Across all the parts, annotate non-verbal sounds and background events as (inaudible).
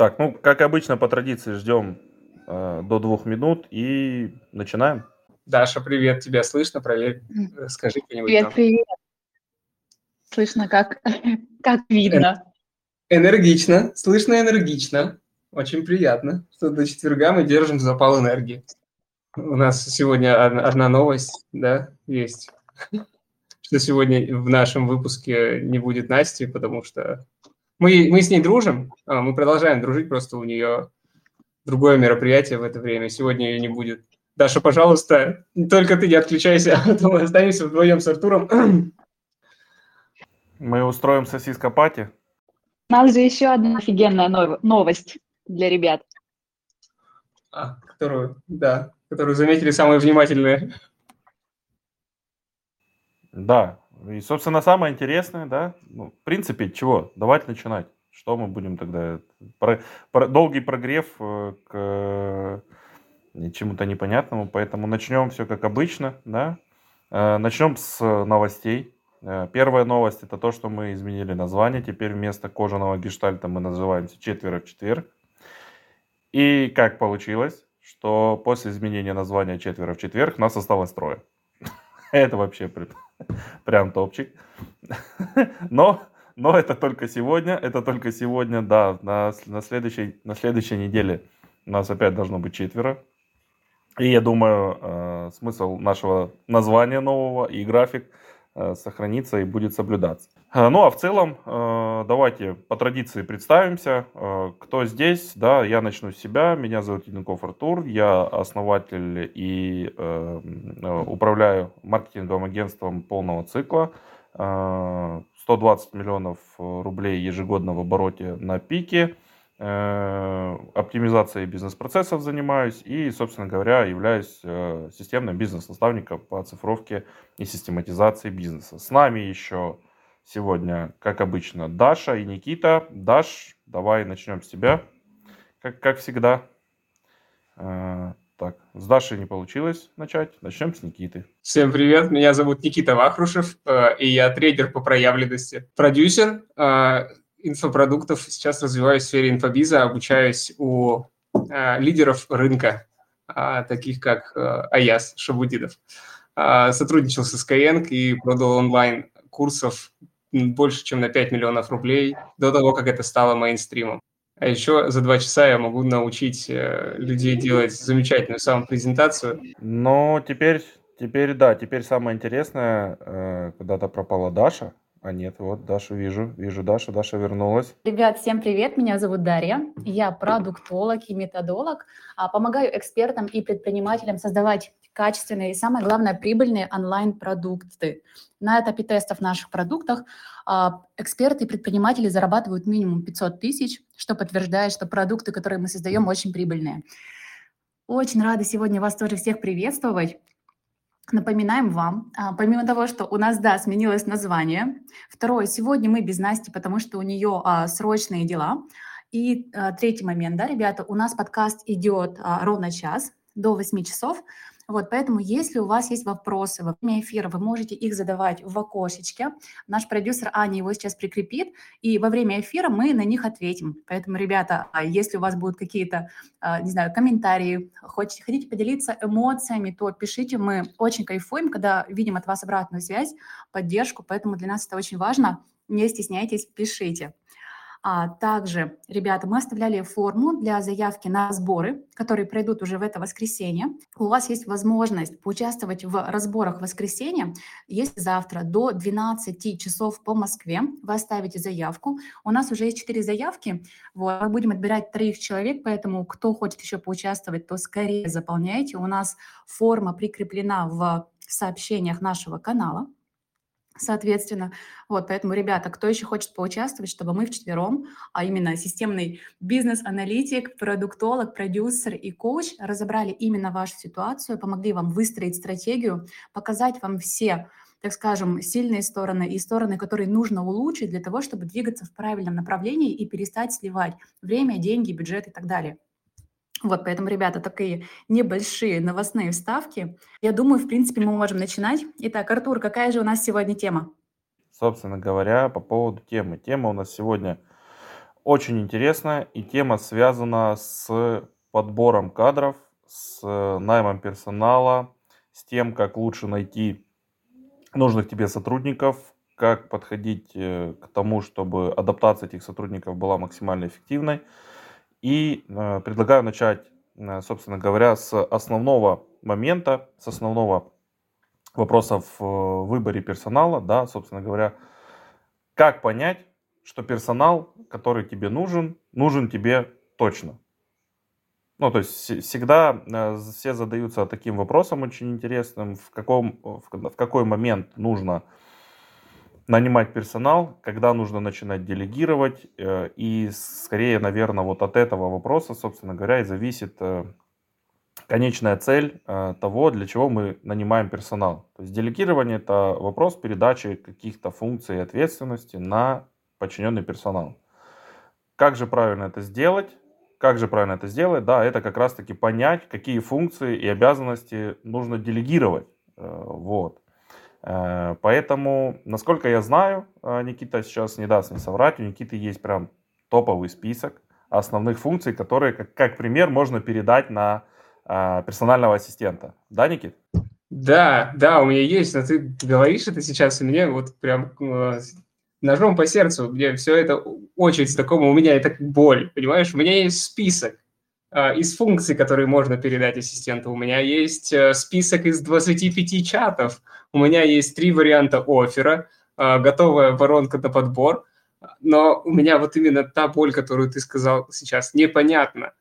Так, ну, как обычно, по традиции ждем э, до двух минут и начинаем. Даша, привет, тебя слышно? Проверь, э, скажи что-нибудь. Привет, там. привет. Слышно, как, (laughs) как видно. Энергично, слышно энергично. Очень приятно, что до четверга мы держим запал энергии. У нас сегодня одна новость, да, есть, (laughs) что сегодня в нашем выпуске не будет Насти, потому что мы, мы с ней дружим, а, мы продолжаем дружить, просто у нее другое мероприятие в это время, сегодня ее не будет. Даша, пожалуйста, только ты не отключайся, (laughs) а то мы останемся вдвоем с Артуром. (clears throat) Мы устроим сосиска-пати. У нас же еще одна офигенная новость для ребят. А, которую, да, которую заметили самые внимательные. Да, и, собственно, самое интересное, да, ну, в принципе, чего? Давайте начинать. Что мы будем тогда? Про, про, долгий прогрев э, к э, чему-то непонятному, поэтому начнем все как обычно, да. Э, начнем с новостей. Первая новость это то, что мы изменили название. Теперь вместо кожаного гештальта мы называемся четверо в четверг. И как получилось, что после изменения названия четверо в четверг нас осталось трое. (laughs) Это вообще прям топчик. (laughs) Но, но это только сегодня, это только сегодня, да, на, на, следующей, на следующей неделе нас опять должно быть четверо. И я думаю, э, смысл нашего названия нового и график сохранится и будет соблюдаться. Э, ну а в целом, э, давайте по традиции представимся, э, кто здесь. Да, я начну с себя. Меня зовут Янков Артур. Я основатель и управляю маркетинговым агентством полного цикла. 120 миллионов рублей ежегодно в обороте на пике. Оптимизацией бизнес-процессов занимаюсь и, собственно говоря, являюсь системным бизнес-наставником по оцифровке и систематизации бизнеса. С нами еще сегодня, как обычно, Даша и Никита. Даш, давай начнем с тебя, как, как всегда. А, так, с Дашей не получилось начать, начнем с Никиты. Всем привет, меня зовут Никита Вахрушев, э, и я трейдер по проявленности. Продюсер э, инфопродуктов, сейчас развиваюсь в сфере инфобиза, обучаюсь у э, лидеров рынка, таких как Аяс Шабудидов. Сотрудничал с Skyeng и продал онлайн курсов больше, чем на 5 миллионов рублей до того, как это стало мейнстримом. А еще за два часа я могу научить э, людей делать замечательную самопрезентацию. Но теперь, теперь да, теперь самое интересное, э, когда-то пропала Даша, а нет, вот Дашу вижу, вижу Дашу, Даша вернулась. Ребят, всем привет, меня зовут Дарья, я продуктолог и методолог, а, помогаю экспертам и предпринимателям создавать качественные и, самое главное, прибыльные онлайн-продукты. На этапе тестов наших продуктов а, эксперты и предприниматели зарабатывают минимум 500 тысяч, что подтверждает, что продукты, которые мы создаем, очень прибыльные. Очень рада сегодня вас тоже всех приветствовать. Напоминаем вам, а, помимо того, что у нас, да, сменилось название. Второе, сегодня мы без Насти, потому что у нее а, срочные дела. И а, третий момент, да, ребята, у нас подкаст идет а, ровно час, до 8 часов. Вот, поэтому, если у вас есть вопросы во время эфира, вы можете их задавать в окошечке. Наш продюсер Аня его сейчас прикрепит, и во время эфира мы на них ответим. Поэтому, ребята, а если у вас будут какие-то, а, не знаю, комментарии, хотите, хотите поделиться эмоциями, то пишите. Мы очень кайфуем, когда видим от вас обратную связь, поддержку, поэтому для нас это очень важно. Не стесняйтесь, пишите. А также, ребята, мы оставляли форму для заявки на сборы, которые пройдут уже в это воскресенье. У вас есть возможность поучаствовать в разборах в воскресенье. Если завтра до 12 часов по Москве вы оставите заявку. У нас уже есть 4 заявки. Вот, мы будем отбирать троих человек, поэтому кто хочет еще поучаствовать, то скорее заполняйте. У нас форма прикреплена в сообщениях нашего канала соответственно. Вот, поэтому, ребята, кто еще хочет поучаствовать, чтобы мы вчетвером, а именно системный бизнес-аналитик, продуктолог, продюсер и коуч разобрали именно вашу ситуацию, помогли вам выстроить стратегию, показать вам все так скажем, сильные стороны и стороны, которые нужно улучшить для того, чтобы двигаться в правильном направлении и перестать сливать время, деньги, бюджет и так далее. Вот, поэтому, ребята, такие небольшие новостные вставки. Я думаю, в принципе, мы можем начинать. Итак, Артур, какая же у нас сегодня тема? Собственно говоря, по поводу темы. Тема у нас сегодня очень интересная, и тема связана с подбором кадров, с наймом персонала, с тем, как лучше найти нужных тебе сотрудников, как подходить э, к тому, чтобы адаптация этих сотрудников была максимально эффективной. И э, предлагаю начать, э, собственно говоря, с основного момента, с основного вопроса в выборе персонала, да, собственно говоря, как понять, что персонал, который тебе нужен, нужен тебе точно. Ну, то есть всегда э, все задаются таким вопросом очень интересным, в, каком, в какой момент нужно нанимать персонал, когда нужно начинать делегировать. Э, и скорее, наверное, вот от этого вопроса, собственно говоря, и зависит э, конечная цель того, для чего мы нанимаем персонал. То есть делегирование это вопрос передачи каких-то функций и ответственности на подчиненный персонал. Как же правильно это сделать? Как же правильно это сделать? Да, это как раз-таки понять, какие функции и обязанности нужно делегировать. Э, вот. Э, поэтому, насколько я знаю, э, Никита сейчас не даст мне соврать, у Никиты есть прям топовый список основных функций, которые, как, как пример, можно передать на персонального ассистента. Да, Никит? Да, да, у меня есть, но ты говоришь это сейчас, и мне вот прям ножом по сердцу, мне все это очень знакомо, у меня это боль, понимаешь? У меня есть список э, из функций, которые можно передать ассистенту. У меня есть э, список из 25 чатов. У меня есть три варианта оффера, э, готовая воронка на подбор. Но у меня вот именно та боль, которую ты сказал сейчас, непонятно.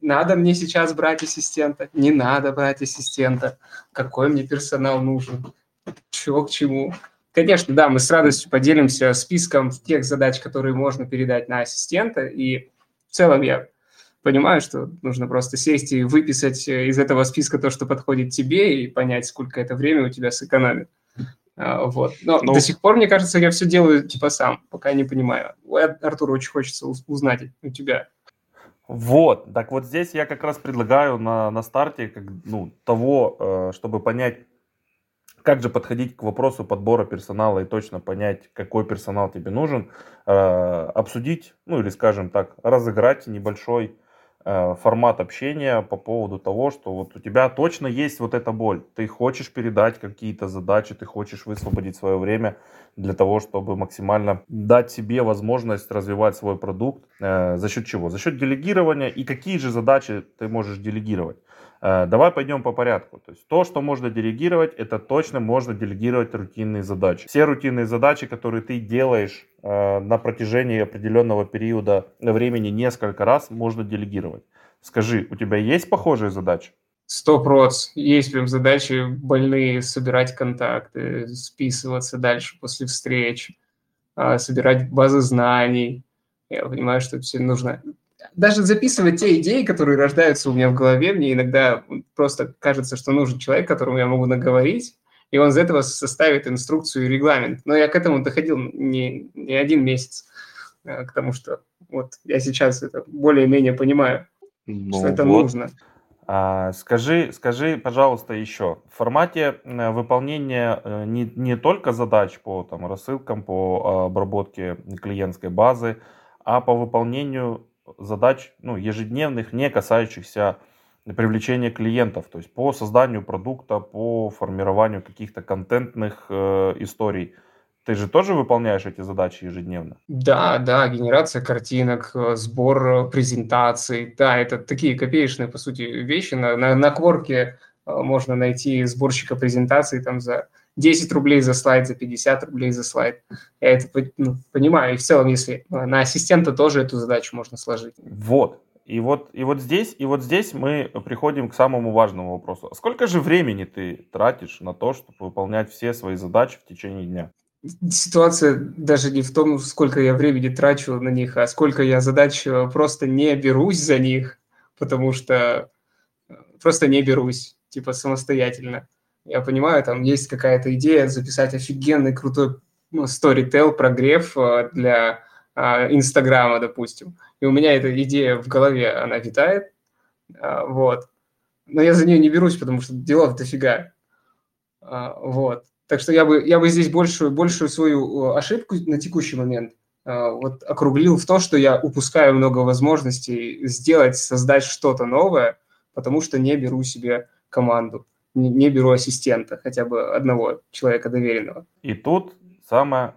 Надо мне сейчас брать ассистента? Не надо брать ассистента. Какой мне персонал нужен? Чего к чему? Конечно, да, мы с радостью поделимся списком тех задач, которые можно передать на ассистента. И в целом я понимаю, что нужно просто сесть и выписать из этого списка то, что подходит тебе, и понять, сколько это время у тебя сэкономит. А, вот. Но ну, до сих пор, мне кажется, я все делаю типа сам, пока не понимаю. Артур, очень хочется узнать у тебя. Вот, так вот здесь я как раз предлагаю на, на старте как, ну, того, э, чтобы понять, как же подходить к вопросу подбора персонала и точно понять, какой персонал тебе нужен, э, обсудить, ну или, скажем так, разыграть небольшой э, формат общения по поводу того, что вот у тебя точно есть вот эта боль. Ты хочешь передать какие-то задачи, ты хочешь высвободить свое время для того, чтобы максимально дать себе возможность развивать свой продукт. Э, за счет чего? За счет делегирования. И какие же задачи ты можешь делегировать? Э, давай пойдем по порядку. То есть то, что можно делегировать, это точно можно делегировать рутинные задачи. Все рутинные задачи, которые ты делаешь э, на протяжении определенного периода времени несколько раз, можно делегировать. Скажи, у тебя есть похожие задачи? Сто проц. Есть прям задачи больные, собирать контакты, списываться дальше после встреч, а, собирать базы знаний. Я понимаю, что все нужно даже записывать те идеи, которые рождаются у меня в голове, мне иногда просто кажется, что нужен человек, которому я могу наговорить, и он из этого составит инструкцию и регламент. Но я к этому доходил не, не один месяц, э, к тому, что вот я сейчас это более-менее понимаю, ну, что это вот. нужно. А, скажи, скажи, пожалуйста, еще в формате э, выполнения э, не, не только задач по там, рассылкам, по обработке клиентской базы, а по выполнению задач ну, ежедневных, не касающихся привлечения клиентов, то есть по созданию продукта, по формированию каких-то контентных э, историй. Ты же тоже выполняешь эти задачи ежедневно? Да, да, генерация картинок, э, сбор презентаций. Да, это такие копеечные, по сути, вещи. На, на, на Кворке э, можно найти сборщика презентаций там за 10 рублей за слайд, за 50 рублей за слайд. Я это ну, понимаю. И в целом, если э, на ассистента тоже эту задачу можно сложить. Вот. И вот, и вот здесь, и вот здесь мы приходим к самому важному вопросу. А сколько же времени ты тратишь на то, чтобы выполнять все свои задачи в течение дня? Ситуация даже не в том, сколько я времени трачу на них, а сколько я задач э, просто не берусь за них, потому что э, просто не берусь, типа самостоятельно. Я понимаю, там есть какая-то идея записать офигенный крутой ну, прогрев э, для а, Инстаграма, допустим. И у меня эта идея в голове, она витает, а, вот. Но я за нее не берусь, потому что делов дофига. А, вот. Так что я бы, я бы здесь большую, большую свою ошибку на текущий момент вот округлил в то, что я упускаю много возможностей сделать, создать что-то новое, потому что не беру себе команду, не, беру ассистента, хотя бы одного человека доверенного. И тут самое,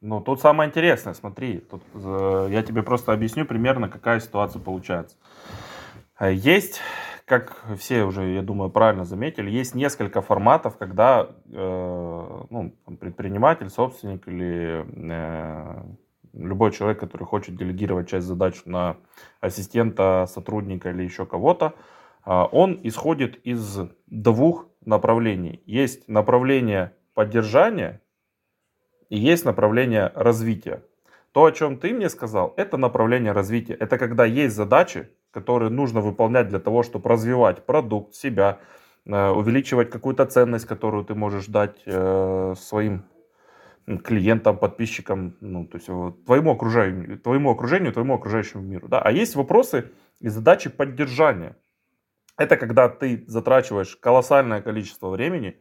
ну, тут самое интересное, смотри, тут э, я тебе просто объясню примерно, какая ситуация получается. Э, есть, как все уже, я думаю, правильно заметили, есть несколько форматов, когда э, ну, предприниматель, собственник или э, любой человек, который хочет делегировать часть задач на ассистента, сотрудника или еще кого-то, он исходит из двух направлений. Есть направление поддержания и есть направление развития. То, о чем ты мне сказал, это направление развития. Это когда есть задачи, которые нужно выполнять для того, чтобы развивать продукт, себя, э, увеличивать какую-то ценность, которую ты можешь дать э, своим клиентам, подписчикам, ну, то есть твоему окружению, твоему окружению, твоему окружающему миру. Да? А есть вопросы и задачи поддержания. Это когда ты затрачиваешь колоссальное количество времени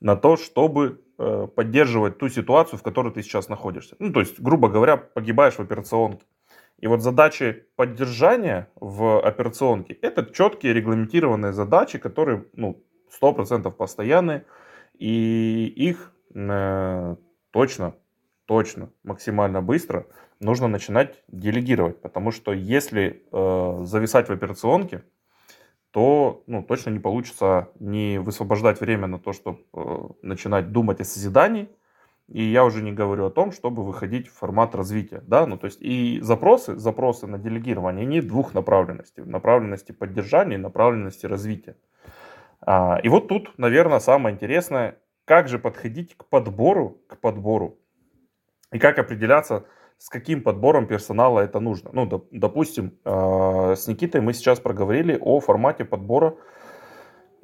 на то, чтобы э, поддерживать ту ситуацию, в которой ты сейчас находишься. Ну, то есть, грубо говоря, погибаешь в операционке. И вот задачи поддержания в операционке – это четкие регламентированные задачи, которые ну, 100% постоянные, и их э, точно, точно, максимально быстро нужно начинать делегировать. Потому что если э, зависать в операционке – то ну, точно не получится не высвобождать время на то, чтобы э, начинать думать о созидании. И я уже не говорю о том, чтобы выходить в формат развития. Да? Ну, то есть и запросы, запросы на делегирование, они двух направленностей. Направленности поддержания и направленности развития. А, и вот тут, наверное, самое интересное, как же подходить к подбору, к подбору и как определяться с каким подбором персонала это нужно. Ну, допустим, а, с Никитой мы сейчас проговорили о формате подбора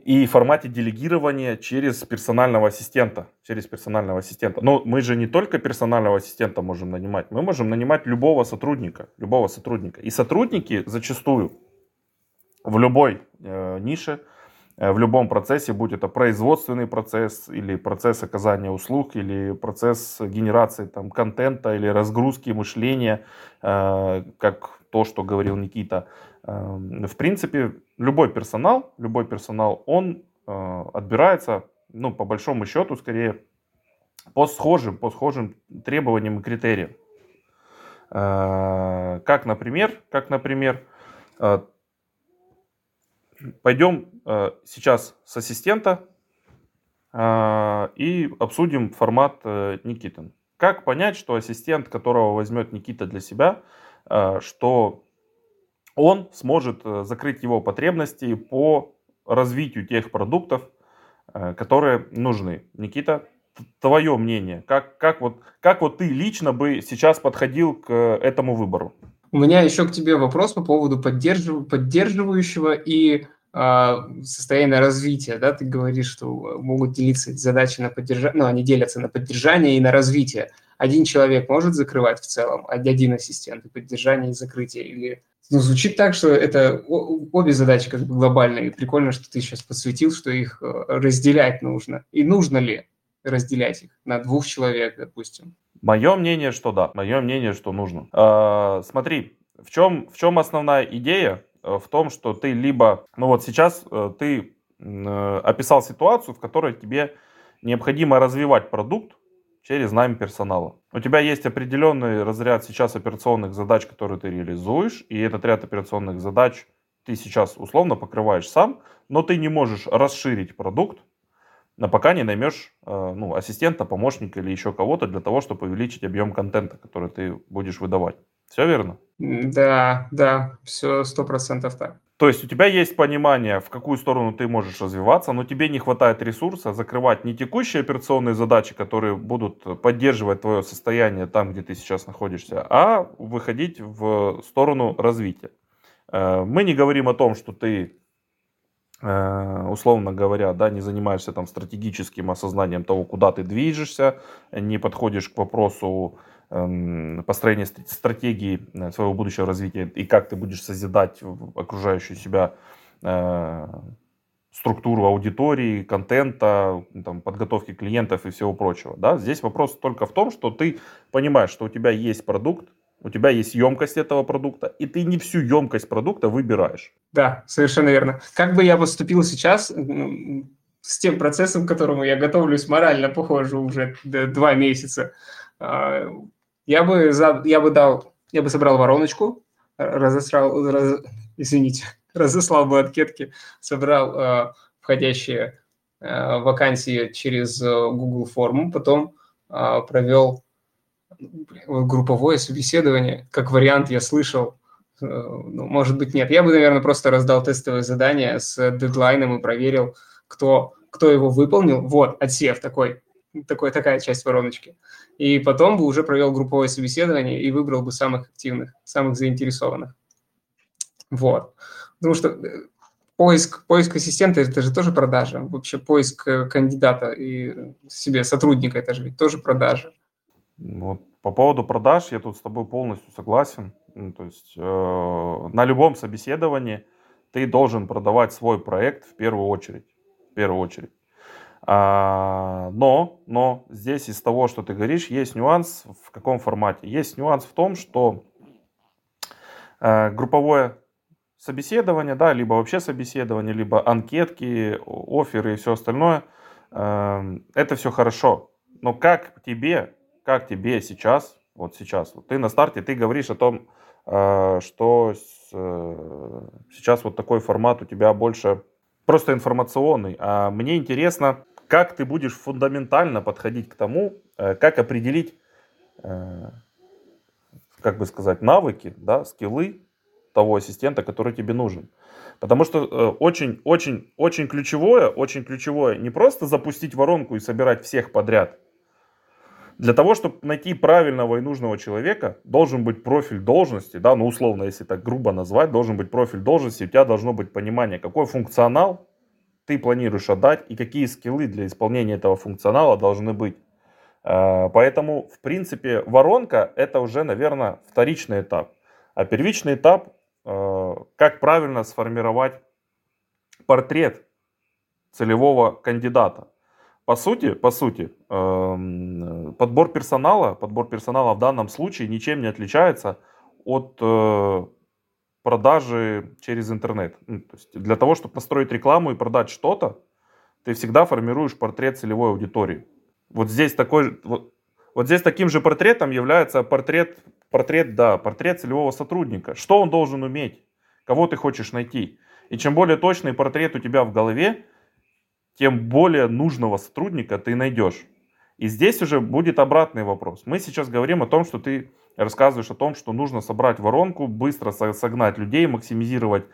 и формате делегирования через персонального ассистента. Через персонального ассистента. Но мы же не только персонального ассистента можем нанимать, мы можем нанимать любого сотрудника. Любого сотрудника. И сотрудники зачастую в любой э, нише в любом процессе, будь это производственный процесс или процесс оказания услуг, или процесс генерации там, контента или разгрузки мышления, э, как то, что говорил Никита. Э, в принципе, любой персонал, любой персонал, он отбирается, ну, по большому счету, скорее, по схожим, по схожим требованиям и критериям. Как, например, как, например, Пойдем э, сейчас с ассистента э, и обсудим формат э, Никитин. Как понять, что ассистент, которого возьмет Никита для себя, что он сможет закрыть его потребности по развитию тех продуктов, которые нужны. Никита, твое мнение, как, как, вот, как вот ты лично бы сейчас подходил к этому выбору? У меня еще к тебе вопрос по поводу поддержив... поддерживающего и э, состояния развития. Да? Ты говоришь, что могут делиться задачи на поддержание, ну, они делятся на поддержание и на развитие. Один человек может закрывать в целом, один ассистент, и поддержание и закрытие, или ну, звучит так, что это обе задачи как бы глобальные. Прикольно, что ты сейчас подсветил, что их э, разделять нужно. И нужно ли разделять их на двух человек, допустим? Мое мнение, что да. Мое мнение, что нужно. Э, смотри, в чем, в чем основная идея? Э, в том, что ты либо, ну вот сейчас э, ты описал ситуацию, в которой тебе необходимо развивать продукт через найм персонала. У тебя есть определенный разряд сейчас операционных задач, которые ты реализуешь, и этот ряд операционных задач ты сейчас условно покрываешь сам, но ты не можешь расширить продукт, но пока не наймешь э, ну, ассистента, помощника или еще кого-то для того, чтобы увеличить объем контента, который ты будешь выдавать. Все верно? Да, да, все сто процентов так. То есть у тебя есть понимание, в какую сторону ты можешь развиваться, но тебе не хватает ресурса закрывать не текущие операционные задачи, которые будут поддерживать твое состояние там, где ты сейчас находишься, а выходить в сторону развития. Э, мы не говорим о том, что ты условно говоря, да, не занимаешься там стратегическим осознанием того, куда ты движешься, не подходишь к вопросу эм, построения стратегии э, своего будущего развития и как ты будешь созидать окружающую себя, э, структуру аудитории, контента, там, подготовки клиентов и всего прочего. Да? Здесь вопрос только в том, что ты понимаешь, что у тебя есть продукт, у тебя есть емкость этого продукта, и ты не всю емкость продукта выбираешь. Да, совершенно верно. Как бы я поступил сейчас с тем процессом, к которому я готовлюсь морально, похоже, уже два месяца, а, я бы, я бы дал, я бы собрал вороночку, разосрал, раз, извините, (laughs) разослал бы анкетки, собрал э, входящие э, вакансии через э, Google форму, потом э, провел групповое собеседование. Как вариант я слышал, э, ну, может быть, нет. Я бы, наверное, просто раздал тестовое задание с дедлайном и проверил, кто, кто его выполнил. Вот, отсев такой, такой, такая часть вороночки. И потом бы уже провел групповое собеседование и выбрал бы самых активных, самых заинтересованных. Вот. Потому что э, поиск, поиск ассистента – это же тоже продажа. Вообще поиск э, кандидата и себе сотрудника – это же ведь тоже продажа. Вот по поводу продаж я тут с тобой полностью согласен. Ну, то есть э, на любом собеседовании ты должен продавать свой проект в первую очередь. В первую очередь. А, но, но здесь из того, что ты говоришь, есть нюанс в каком формате. Есть нюанс в том, что э, групповое собеседование, да, либо вообще собеседование, либо анкетки, оферы и все остальное, э, это все хорошо. Но как тебе, как тебе сейчас, вот сейчас, вот ты на старте, ты говоришь о том, э, что э, сейчас вот такой формат у тебя больше просто информационный. А мне интересно, как ты будешь фундаментально подходить к тому, э, как определить, как бы сказать, навыки, да, скиллы того ассистента, который тебе нужен. Потому что очень-очень-очень ключевое, очень ключевое не просто запустить воронку и собирать всех подряд. Для того, чтобы найти правильного и нужного человека, должен быть профиль должности, да, ну условно, если так грубо назвать, должен быть профиль должности, у тебя должно быть понимание, какой функционал ты планируешь отдать и какие скиллы для исполнения этого функционала должны быть. Э, поэтому, в принципе, воронка это уже, наверное, вторичный этап. А первичный этап Э, как правильно сформировать портрет целевого кандидата. По сути, по сути, эм, подбор персонала, подбор персонала в данном случае ничем не отличается от э, продажи через интернет. Ну, то есть для того, чтобы настроить рекламу и продать что-то, ты всегда формируешь портрет целевой аудитории. Вот здесь такой, вот, вот здесь таким же портретом является портрет портрет, да, портрет целевого сотрудника. Что он должен уметь? Кого ты хочешь найти? И чем более точный портрет у тебя в голове, тем более нужного сотрудника ты найдешь. И здесь уже будет обратный вопрос. Мы сейчас говорим о том, что ты рассказываешь о том, что нужно собрать воронку, быстро согнать людей, максимизировать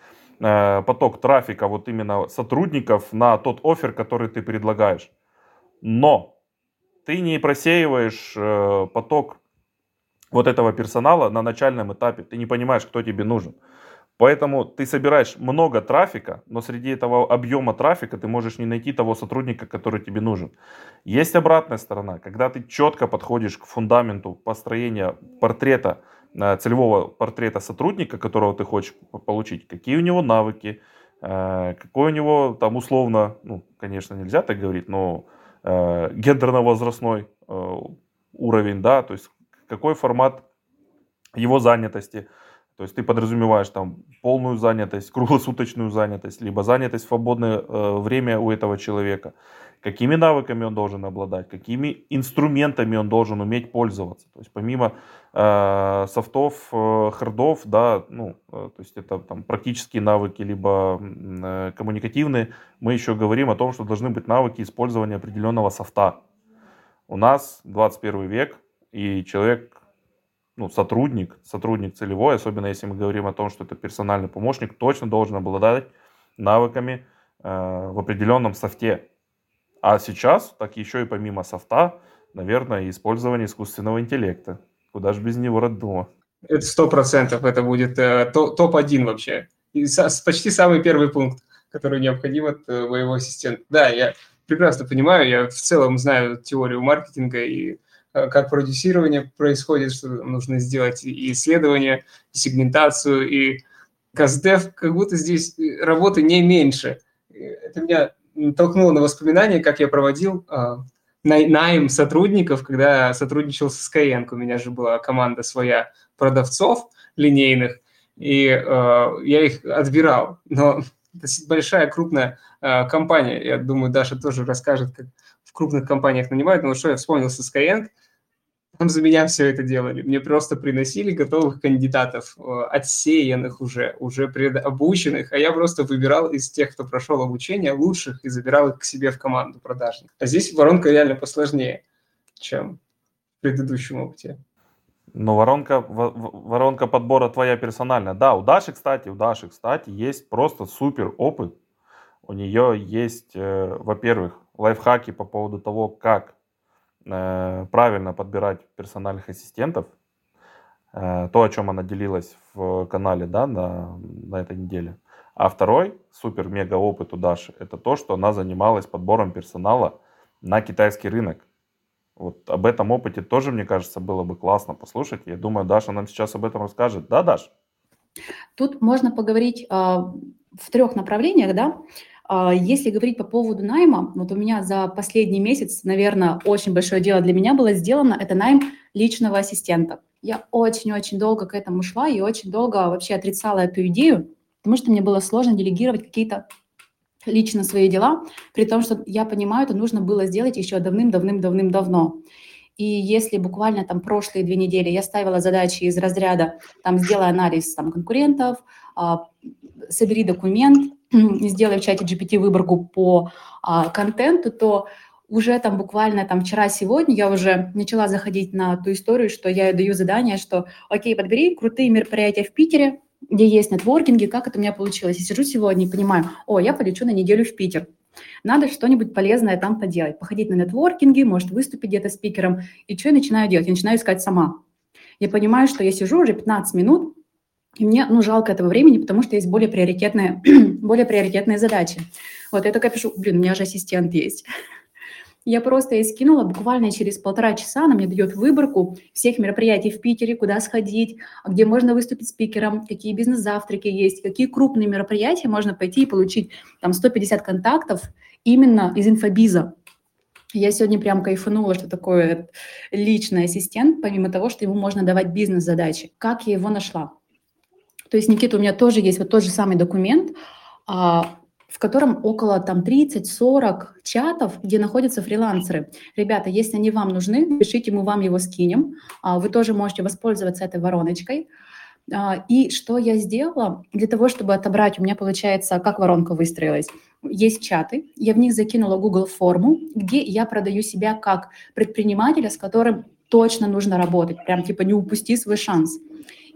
э, поток трафика, вот именно сотрудников на тот офер, который ты предлагаешь. Но ты не просеиваешь э, поток вот этого персонала на начальном этапе. Ты не понимаешь, кто тебе нужен. Поэтому ты собираешь много трафика, но среди этого объема трафика ты можешь не найти того сотрудника, который тебе нужен. Есть обратная сторона, когда ты четко подходишь к фундаменту построения портрета, э, целевого портрета сотрудника, которого ты хочешь получить, какие у него навыки, э, какой у него там условно, ну, конечно, нельзя так говорить, но э, гендерно-возрастной уровень, да, то есть какой формат его занятости. То есть ты подразумеваешь там полную занятость, (laughs) круглосуточную занятость, либо занятость в свободное э, время у этого человека. Какими навыками он должен обладать, какими инструментами он должен уметь пользоваться. То есть помимо э, софтов, э, хардов, да, ну, э, то есть это там практические навыки, либо э, коммуникативные, мы еще говорим о том, что должны быть навыки использования определенного софта. У нас 21 век, и человек, ну, сотрудник, сотрудник целевой, особенно если мы говорим о том, что это персональный помощник, точно должен обладать навыками э, в определенном софте. А сейчас, так еще и помимо софта, наверное, использование искусственного интеллекта. Куда же без него, родного? Это сто процентов, это будет э, топ-1 вообще. И с, почти самый первый пункт, который необходим от э, моего ассистента. Да, я прекрасно понимаю, я в целом знаю теорию маркетинга и как продюсирование происходит, что нужно сделать и исследование, и сегментацию, и Каздев, как будто здесь работы не меньше. это меня толкнуло на воспоминания, как я проводил а, найм сотрудников, когда сотрудничал с Skyeng. У меня же была команда своя продавцов линейных, и э, я их отбирал. Но (laughs) это большая, крупная э, компания. Я думаю, Даша тоже расскажет, как крупных компаниях нанимают. Но что я вспомнил со Skyeng, там за меня все это делали. Мне просто приносили готовых кандидатов, э, отсеянных уже, уже предобученных, а я просто выбирал из тех, кто прошел обучение, лучших и забирал их к себе в команду продажных. А здесь воронка реально посложнее, чем в предыдущем опыте. Но воронка, воронка подбора твоя персональная. Да, у Даши, кстати, у Даши, кстати, есть просто супер опыт. У нее есть, э, во-первых, лайфхаки по поводу того, как э, правильно подбирать персональных ассистентов. Э, то, о чем она делилась в канале да, на, на этой неделе. А второй супер-мега опыт у Даши, это то, что она занималась подбором персонала на китайский рынок. Вот об этом опыте тоже, мне кажется, было бы классно послушать. Я думаю, Даша нам сейчас об этом расскажет. Да, Даш? Тут можно поговорить э, в трех направлениях, да. Э, если говорить по поводу найма, вот у меня за последний месяц, наверное, очень большое дело для меня было сделано, это найм личного ассистента. Я очень-очень долго к этому шла и очень долго вообще отрицала эту идею, потому что мне было сложно делегировать какие-то лично свои дела, при том, что я понимаю, это нужно было сделать еще давным-давным-давным-давно. И если буквально там прошлые две недели я ставила задачи из разряда, там, сделай анализ там, конкурентов, а, собери документ, (clears throat) сделай в чате GPT выборку по а, контенту, то уже там буквально там вчера-сегодня я уже начала заходить на ту историю, что я даю задание, что окей, подбери крутые мероприятия в Питере, где есть нетворкинги, как это у меня получилось. Я сижу сегодня и понимаю, о, я полечу на неделю в Питер. Надо что-нибудь полезное там поделать. Походить на нетворкинги, может, выступить где-то спикером. И что я начинаю делать? Я начинаю искать сама. Я понимаю, что я сижу уже 15 минут, и мне ну, жалко этого времени, потому что есть более приоритетные, (clears throat) более приоритетные задачи. Вот я такая пишу, блин, у меня же ассистент есть. (laughs) Я просто ей скинула, буквально через полтора часа она мне дает выборку всех мероприятий в Питере, куда сходить, где можно выступить спикером, какие бизнес-завтраки есть, какие крупные мероприятия можно пойти и получить там 150 контактов именно из инфобиза. Я сегодня прям кайфанула, что такое личный ассистент, помимо того, что ему можно давать бизнес-задачи. Как я его нашла? То есть, Никита, у меня тоже есть вот тот же самый документ, а, в котором около там 30-40 чатов, где находятся фрилансеры. Ребята, если они вам нужны, пишите, мы вам его скинем. А, вы тоже можете воспользоваться этой вороночкой. А, и что я сделала для того, чтобы отобрать, у меня получается, как воронка выстроилась. Есть чаты, я в них закинула Google форму, где я продаю себя как предпринимателя, с которым точно нужно работать, прям типа не упусти свой шанс.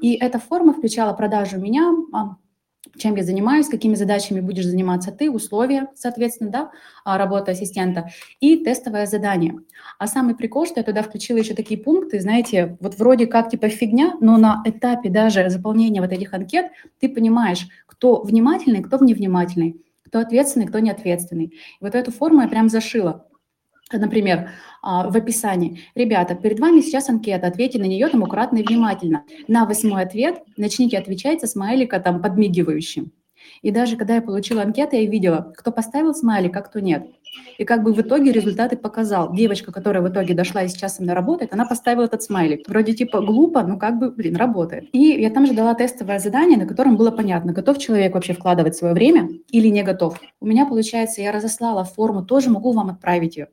И эта форма включала продажу меня, а, чем я занимаюсь, какими задачами будешь заниматься ты, условия, соответственно, да, а, работы ассистента и тестовое задание. А самый прикол, что я туда включила еще такие пункты, знаете, вот вроде как типа фигня, но на этапе даже заполнения вот этих анкет ты понимаешь, кто внимательный, кто невнимательный, кто ответственный, кто неответственный. И вот эту форму я прям зашила. Например, а, в описании. Ребята, перед вами сейчас анкета, ответьте на нее там аккуратно и внимательно. На восьмой ответ начните отвечать со смайлика там подмигивающим. И даже когда я получила анкету, я видела, кто поставил смайлик, а кто нет. И как бы в итоге результаты показал. Девочка, которая в итоге дошла и сейчас со мной работает, она поставила этот смайлик. Вроде типа глупо, но как бы, блин, работает. И я там же дала тестовое задание, на котором было понятно, готов человек вообще вкладывать свое время или не готов. У меня, получается, я разослала форму, тоже могу вам отправить ее.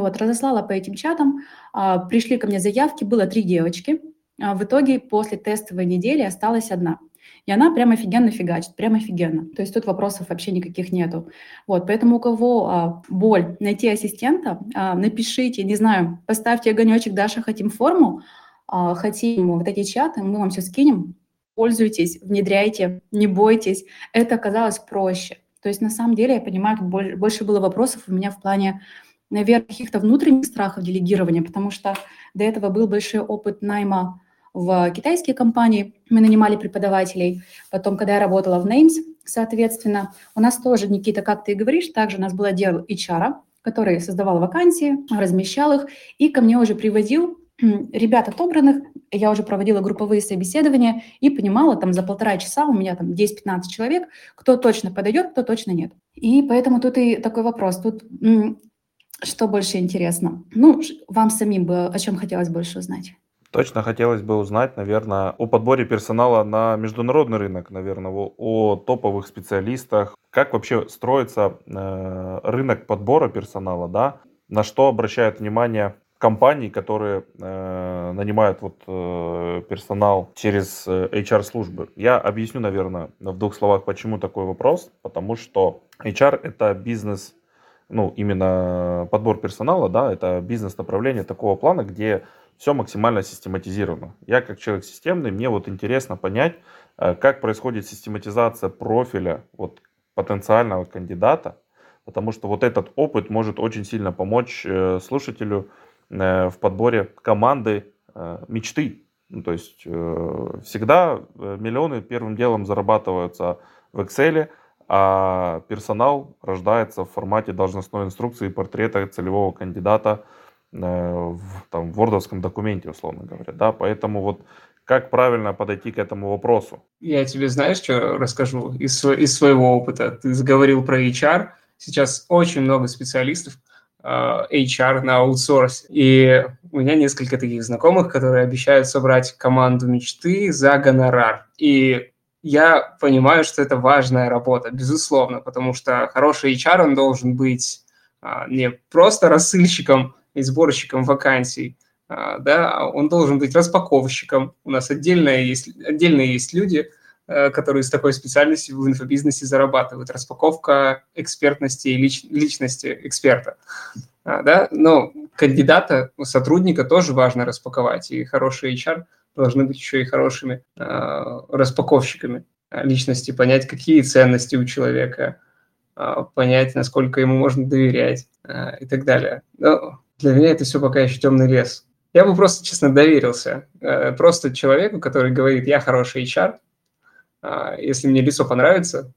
Вот, разослала по этим чатам, а, пришли ко мне заявки, было три девочки. А в итоге после тестовой недели осталась одна. И она прям офигенно фигачит, прям офигенно. То есть тут вопросов вообще никаких нету. Вот, поэтому у кого а, боль найти ассистента, а, напишите, не знаю, поставьте огонечек, Даша, хотим форму, а, хотим вот эти чаты, мы вам все скинем, пользуйтесь, внедряйте, не бойтесь. Это оказалось проще. То есть на самом деле я понимаю, больше было вопросов у меня в плане наверное, каких-то внутренних страхов делегирования, потому что до этого был большой опыт найма в китайские компании, мы нанимали преподавателей. Потом, когда я работала в Names, соответственно, у нас тоже, Никита, как ты и говоришь, также у нас был отдел HR, который создавал вакансии, размещал их, и ко мне уже приводил ребят отобранных, я уже проводила групповые собеседования и понимала там за полтора часа у меня там 10-15 человек, кто точно подойдет, кто точно нет. И поэтому тут и такой вопрос. Тут что больше интересно? Ну, вам самим бы о чем хотелось больше узнать? Точно хотелось бы узнать, наверное, о подборе персонала на международный рынок, наверное, о, топовых специалистах. Как вообще строится э, рынок подбора персонала, да? На что обращают внимание компаний, которые э, нанимают вот, э, персонал через э, HR-службы. Я объясню, наверное, в двух словах, почему такой вопрос. Потому что HR – это бизнес, ну, именно подбор персонала, да, это бизнес-направление такого плана, где все максимально систематизировано. Я как человек системный, мне вот интересно понять, э, как происходит систематизация профиля вот потенциального кандидата, потому что вот этот опыт может очень сильно помочь э, слушателю э, в подборе команды мечты. Ну, то есть всегда миллионы первым делом зарабатываются в Excel, а персонал рождается в формате должностной инструкции портрета целевого кандидата Э, в, там, вордовском документе, условно говоря, да, поэтому вот как правильно подойти к этому вопросу? Я тебе, знаешь, что расскажу из, из своего опыта. Ты заговорил про HR. Сейчас очень много специалистов э, HR на аутсорс. И у меня несколько таких знакомых, которые обещают собрать команду мечты за гонорар. И я понимаю, что это важная работа, безусловно, потому что хороший HR, он должен быть а, не просто рассыльщиком и сборщиком вакансий, а, да, он должен быть распаковщиком. У нас отдельно есть, отдельно есть люди, э, которые с такой специальностью в инфобизнесе зарабатывают. Распаковка экспертности и лич, личности эксперта. А, да? Но кандидата, сотрудника тоже важно распаковать. И хорошие HR должны быть еще и хорошими э, распаковщиками личности, понять, какие ценности у человека, э, понять, насколько ему можно доверять э, и так далее. Но для меня это все пока еще темный лес. Я бы просто, честно, доверился. Э, просто человеку, который говорит, я хороший HR, а, если мне лицо понравится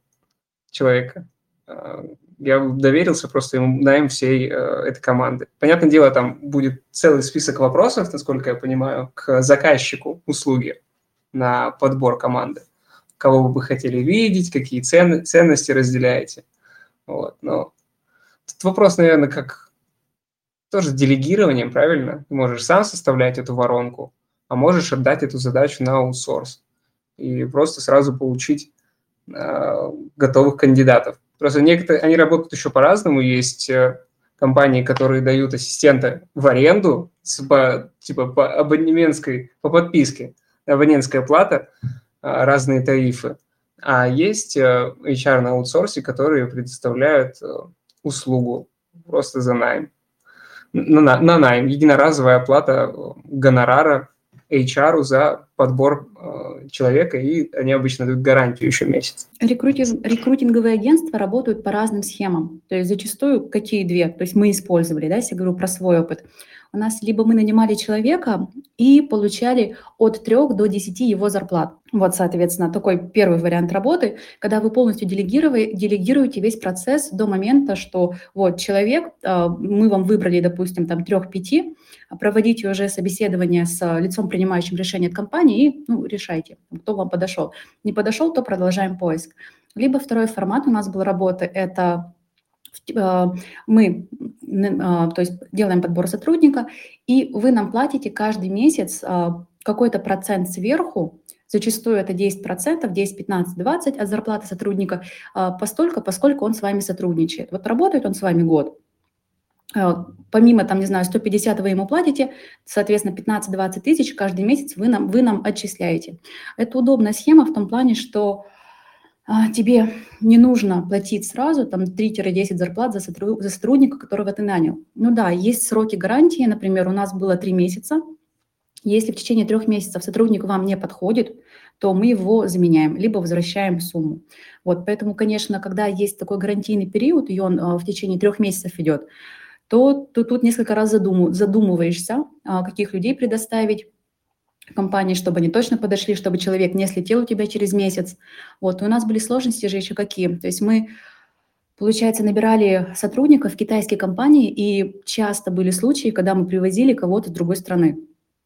человека, а, я доверился просто ему, наим всей э, этой команды. Понятное дело, там будет целый список вопросов, насколько я понимаю, к заказчику услуги на подбор команды. Кого вы бы хотели видеть, какие цен, ценности разделяете. Вот. Но тут вопрос, наверное, как тоже делегированием, правильно? Ты можешь сам составлять эту воронку, а можешь отдать эту задачу на аутсорс и просто сразу получить э, готовых кандидатов. Просто некоторые, они работают еще по-разному. Есть э, компании, которые дают ассистента в аренду, по, типа по абонементской, по подписке, абонентская плата, э, разные тарифы. А есть э, HR на аутсорсе, которые предоставляют э, услугу просто за найм на, на найм, единоразовая оплата гонорара HR за подбор э, человека, и они обычно дают гарантию еще месяц. Рекрутинг, рекрутинговые агентства работают по разным схемам. То есть зачастую какие две? То есть мы использовали, да, если я говорю про свой опыт – у нас либо мы нанимали человека и получали от 3 до 10 его зарплат. Вот, соответственно, такой первый вариант работы, когда вы полностью делегируете весь процесс до момента, что вот человек, а, мы вам выбрали, допустим, там 3-5, проводите уже собеседование с лицом, принимающим решение от компании, и ну, решайте, кто вам подошел. Не подошел, то продолжаем поиск. Либо второй формат у нас был работы, это Э, мы а, то есть делаем подбор сотрудника, и вы нам платите каждый месяц какой-то процент сверху, зачастую это 10%, 10, 15, 20 от зарплаты сотрудника, постолько, поскольку он с вами сотрудничает. Вот работает он с вами год, помимо, там, не знаю, 150 вы ему платите, соответственно, 15-20 тысяч каждый месяц вы нам, вы нам отчисляете. Это удобная схема в том плане, что а, тебе не нужно платить сразу там 3-10 зарплат за, сотруд... за сотрудника, которого ты нанял. Ну да, есть сроки гарантии, например, у нас было 3 месяца. Если в течение трех месяцев сотрудник вам не подходит, то мы его заменяем, либо возвращаем сумму. Вот, поэтому, конечно, когда есть такой гарантийный период, и он а, в течение трех месяцев идет, то ты тут несколько раз задум, задумываешься, а, каких людей предоставить, компании, чтобы они точно подошли, чтобы человек не слетел у тебя через месяц. Вот, и у нас были сложности же еще какие. То есть мы, получается, набирали сотрудников в китайские компании, и часто были случаи, когда мы привозили кого-то с другой страны.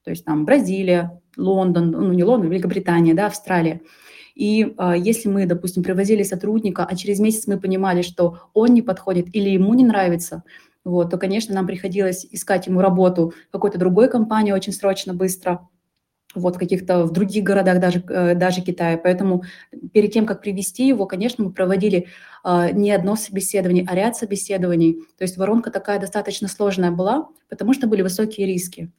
то есть там Бразилия, Лондон, ну не Лондон, Великобритания, да, Австралия. И э, если мы, допустим, привозили сотрудника, а через месяц мы понимали, что он не подходит или ему не нравится, вот, то, конечно, нам приходилось искать ему работу в какой-то другой компании очень срочно, быстро, вот, в каких-то в других городах, даже, э, даже Китая. Поэтому перед тем, как привести его, конечно, мы проводили э, не одно собеседование, а ряд собеседований. То есть воронка такая достаточно сложная была, потому что были высокие риски.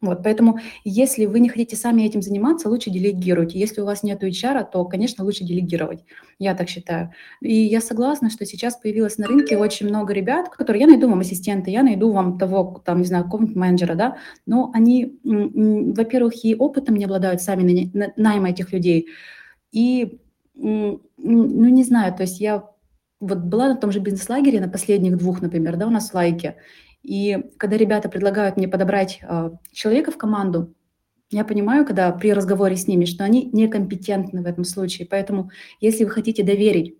Вот, поэтому, если вы не хотите сами этим заниматься, лучше делегируйте. Если у вас нет HR, то, конечно, лучше делегировать. Я так считаю. И я согласна, что сейчас появилось на рынке очень много ребят, которые, я найду вам ассистента, я найду вам того, там, не знаю, какого-нибудь менеджера, да, но они, во-первых, и опытом не обладают сами найма этих людей, и, ну, не знаю, то есть я вот была на том же бизнес-лагере, на последних двух, например, да, у нас в Лайке, и когда ребята предлагают мне подобрать э, человека в команду, я понимаю, когда при разговоре с ними, что они некомпетентны в этом случае. Поэтому, если вы хотите доверить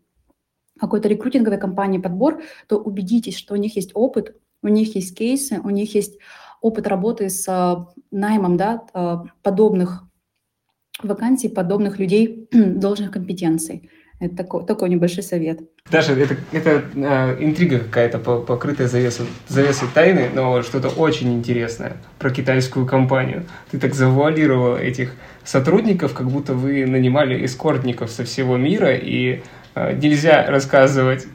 какой-то рекрутинговой компании подбор, то убедитесь, что у них есть опыт, у них есть кейсы, у них есть опыт работы с э, наймом да, э, подобных вакансий, подобных людей (clears throat) должных компетенций. Это такой, такой небольшой совет. Даже это, это э, интрига какая-то, покрытая завесой, завесой тайны, но что-то очень интересное про китайскую компанию. Ты так завуалировал этих сотрудников, как будто вы нанимали эскортников со всего мира, и э, нельзя рассказывать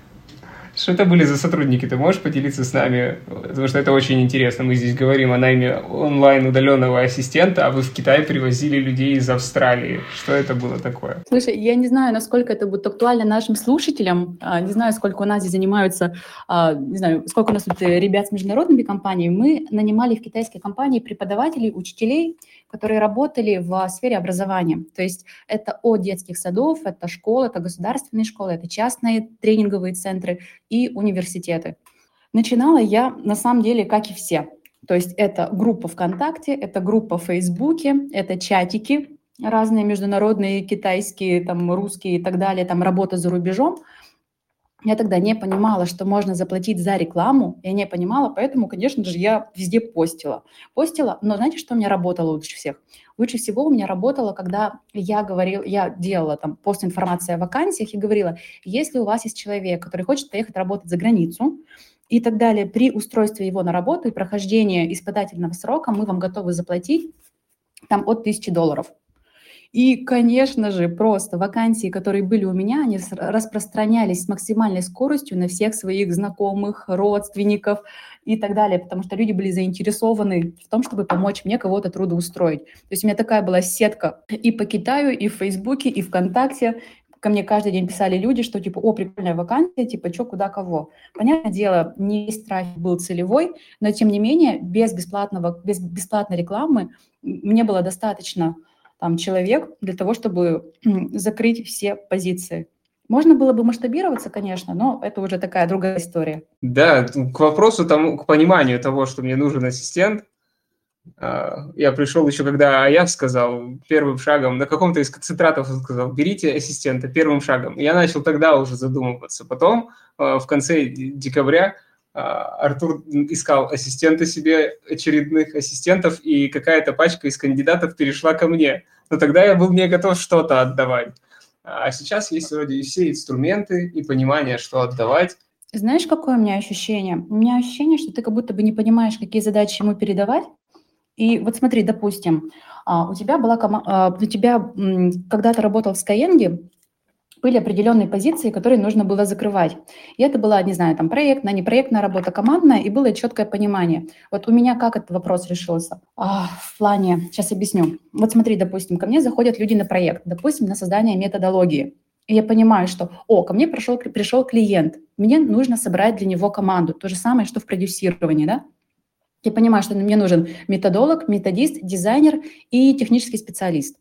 что это были за сотрудники? Ты можешь поделиться с нами? Потому что это очень интересно. Мы здесь говорим о найме онлайн удаленного ассистента, а вы в Китай привозили людей из Австралии. Что это было такое? Слушай, я не знаю, насколько это будет актуально нашим слушателям. А, не знаю, сколько у нас здесь занимаются, а, не знаю, сколько у нас тут ребят с международными компаниями. Мы нанимали в китайские компании преподавателей, учителей, которые работали в сфере образования. То есть это от детских садов, это школы, это государственные школы, это частные тренинговые центры и университеты. Начинала я на самом деле как и все. То есть это группа ВКонтакте, это группа в Фейсбуке, это чатики разные международные, китайские, там, русские и так далее, там работа за рубежом – я тогда не понимала, что можно заплатить за рекламу. Я не понимала, поэтому, конечно же, я везде постила. Постила, но знаете, что у меня работало лучше всех? Лучше всего у меня работало, когда я говорила, я делала там пост информации о вакансиях и говорила, если у вас есть человек, который хочет поехать работать за границу, и так далее, при устройстве его на работу и прохождении испытательного срока мы вам готовы заплатить там от 1000 долларов. И, конечно же, просто вакансии, которые были у меня, они распространялись с максимальной скоростью на всех своих знакомых, родственников и так далее, потому что люди были заинтересованы в том, чтобы помочь мне кого-то трудоустроить. То есть у меня такая была сетка и по Китаю, и в Фейсбуке, и ВКонтакте, ко мне каждый день писали люди, что типа, о, прикольная вакансия, типа, что, куда, кого. Понятное дело, не весь был целевой, но тем не менее, без, бесплатного, без бесплатной рекламы мне было достаточно там, человек для того, чтобы закрыть все позиции. Можно было бы масштабироваться, конечно, но это уже такая другая история. Да, к вопросу, тому, к пониманию того, что мне нужен ассистент, а, я пришел еще, когда я сказал первым шагом, на каком-то из концентратов он сказал, берите ассистента первым шагом. Я начал тогда уже задумываться. Потом, а, в конце декабря, Артур искал ассистента себе, очередных ассистентов, и какая-то пачка из кандидатов перешла ко мне. Но тогда я был не готов что-то отдавать. А сейчас есть вроде и все инструменты, и понимание, что отдавать. Знаешь, какое у меня ощущение? У меня ощущение, что ты как будто бы не понимаешь, какие задачи ему передавать. И вот смотри, допустим, а, у тебя была команда, у тебя когда-то работал в Skyeng, были определенные позиции, которые нужно было закрывать. И это была, не знаю, там проектная, непроектная работа, командная, и было четкое понимание. Вот у меня как этот вопрос решился? А, в плане, сейчас объясню. Вот смотри, допустим, ко мне заходят люди на проект, допустим, на создание методологии. И я понимаю, что, о, ко мне пришел, пришел клиент, мне нужно собрать для него команду. То же самое, что в продюсировании, да? Я понимаю, что мне нужен методолог, методист, дизайнер и технический специалист.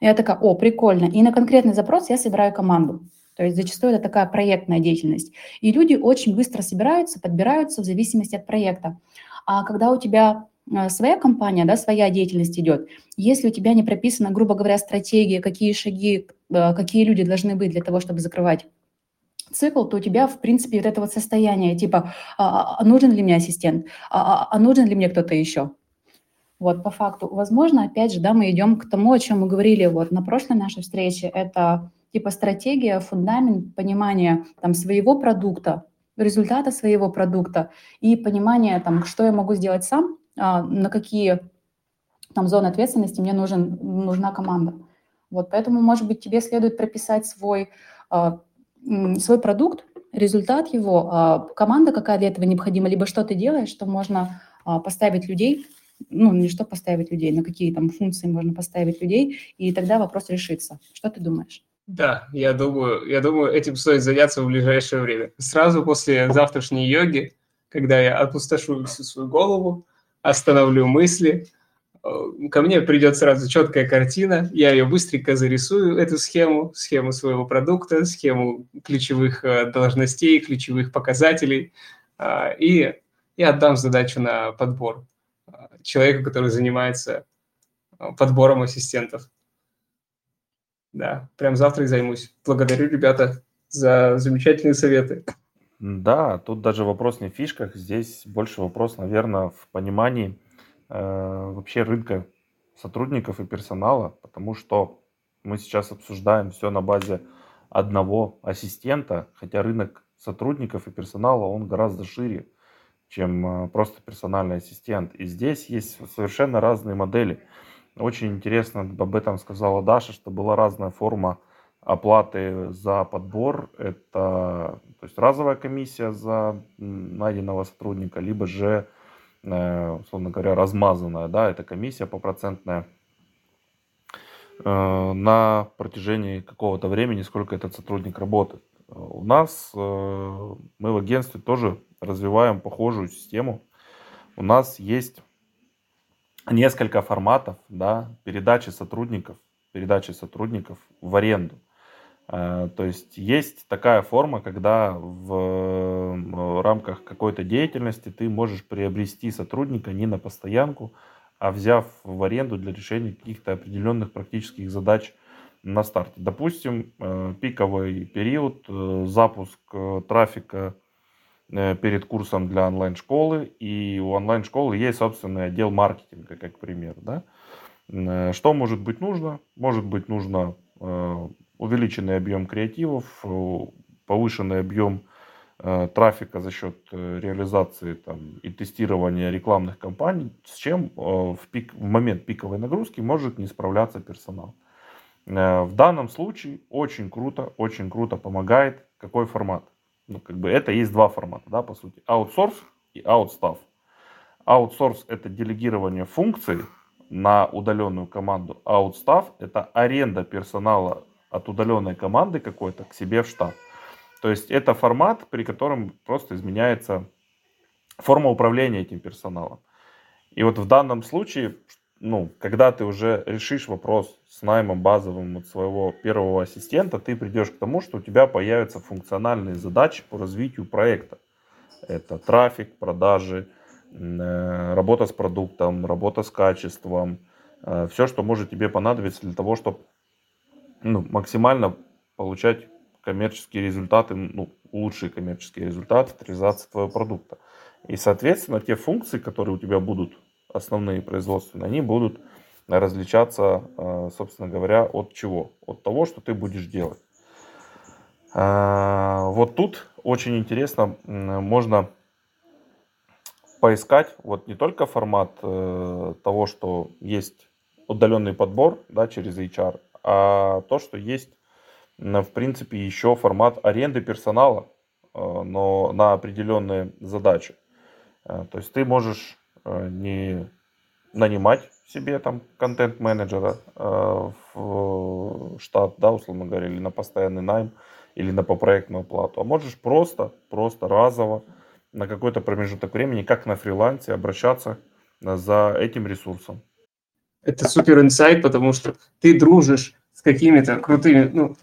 И я такая, о, прикольно. И на конкретный запрос я собираю команду. То есть зачастую это такая проектная деятельность. И люди очень быстро собираются, подбираются в зависимости от проекта. А когда у тебя э, своя компания, да, своя деятельность идет, если у тебя не прописана, грубо говоря, стратегия, какие шаги, э, какие люди должны быть для того, чтобы закрывать цикл, то у тебя, в принципе, вот это вот состояние, типа, а, а, а нужен ли мне ассистент, а, а, а нужен ли мне кто-то еще? Вот, по факту. Возможно, опять же, да, мы идем к тому, о чем мы говорили вот на прошлой нашей встрече. Это типа стратегия, фундамент понимания там своего продукта, результата своего продукта и понимание там, что я могу сделать сам, а, на какие там зоны ответственности мне нужен, нужна команда. Вот, поэтому, может быть, тебе следует прописать свой, а, свой продукт, результат его, а, команда какая для этого необходима, либо что ты делаешь, что можно поставить людей, ну, не что поставить людей, на какие там функции можно поставить людей, и тогда вопрос решится. Что ты думаешь? Да, я думаю, я думаю, этим стоит заняться в ближайшее время. Сразу после завтрашней йоги, когда я опустошу всю свою голову, остановлю мысли, э, ко мне придет сразу четкая картина, я ее быстренько зарисую, эту схему, схему своего продукта, схему ключевых э, должностей, ключевых показателей, а, и, и отдам задачу на подбор человеку, который занимается э, подбором ассистентов. Да, прям завтра и займусь. Благодарю, ребята, за замечательные советы. Да, тут даже вопрос не в фишках, здесь больше вопрос, наверное, в понимании э, вообще рынка сотрудников и персонала, потому что мы сейчас обсуждаем все на базе одного ассистента, хотя рынок сотрудников и персонала, он гораздо шире чем э, просто персональный ассистент. И здесь есть совершенно разные модели. Очень интересно, об этом сказала Даша, что была разная форма оплаты за подбор. Это то есть разовая комиссия за найденного сотрудника, либо же, э, условно говоря, размазанная, да, это комиссия по процентная э, на протяжении какого-то времени, сколько этот сотрудник работает. У нас, мы в агентстве тоже развиваем похожую систему. У нас есть несколько форматов да, передачи сотрудников, передачи сотрудников в аренду. Э, то есть есть такая форма, когда в рамках какой-то деятельности ты можешь приобрести сотрудника не на постоянку, а взяв в аренду для решения каких-то определенных практических задач на старте. Допустим, э, пиковый период, э, запуск трафика Э, перед курсом для онлайн-школы, и у онлайн-школы есть собственный отдел маркетинга, как пример. Да? Э, что может быть нужно? Может быть нужно э, увеличенный объем креативов, повышенный объем трафика за счет реализации там, и тестирования рекламных кампаний, с чем в, пик, в момент пиковой нагрузки может не справляться персонал. В данном случае очень круто, очень круто помогает какой формат ну, как бы это есть два формата, да, по сути. Аутсорс и аутстав. Аутсорс – это делегирование функций на удаленную команду. Аутстав – это аренда персонала от удаленной команды какой-то к себе в штат. То есть это формат, при котором просто изменяется форма управления этим персоналом. И вот в данном случае, ну, когда ты уже решишь вопрос с наймом базовым от своего первого ассистента, ты придешь к тому, что у тебя появятся функциональные задачи по развитию проекта. Это трафик, продажи, э, работа с продуктом, работа с качеством, э, все, что может тебе понадобиться для того, чтобы ну, максимально получать коммерческие результаты, ну, лучшие коммерческие результаты от реализации твоего продукта. И, соответственно, те функции, которые у тебя будут основные производственные, они будут различаться, э, собственно говоря, от чего? От того, что ты будешь делать. Э, вот тут очень интересно, можно поискать вот не только формат э, того, что есть удаленный подбор да, через HR, а то, что есть, в принципе, еще формат аренды персонала, но на определенные задачи. То есть ты можешь не нанимать себе там контент-менеджера э, в штат, да, условно говоря, или на постоянный найм, или на попроектную плату, а можешь просто, просто разово на какой-то промежуток времени, как на фрилансе, обращаться за этим ресурсом. Это супер инсайт, потому что ты дружишь с какими-то крутыми, ну,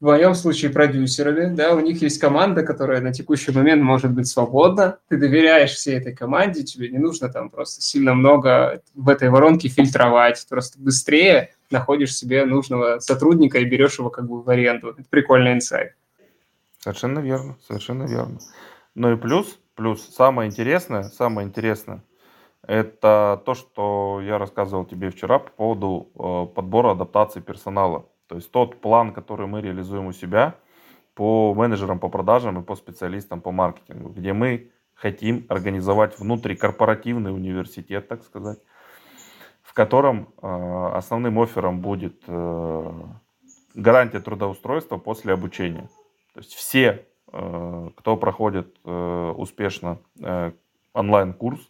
в моем случае продюсерами, да, у них есть команда, которая на текущий момент может быть свободна, ты доверяешь всей этой команде, тебе не нужно там просто сильно много в этой воронке фильтровать, просто быстрее находишь себе нужного сотрудника и берешь его как бы в аренду. Это прикольный инсайт. Совершенно верно, совершенно верно. Ну и плюс, плюс, самое интересное, самое интересное, Это то, что я рассказывал тебе вчера по поводу э, подбора адаптации персонала. То есть тот план, который мы реализуем у себя по менеджерам по продажам и по специалистам по маркетингу, где мы хотим организовать внутрикорпоративный университет, так сказать, в котором э, основным оффером будет э, гарантия трудоустройства после обучения. То есть все, э, кто проходит успешно онлайн-курс,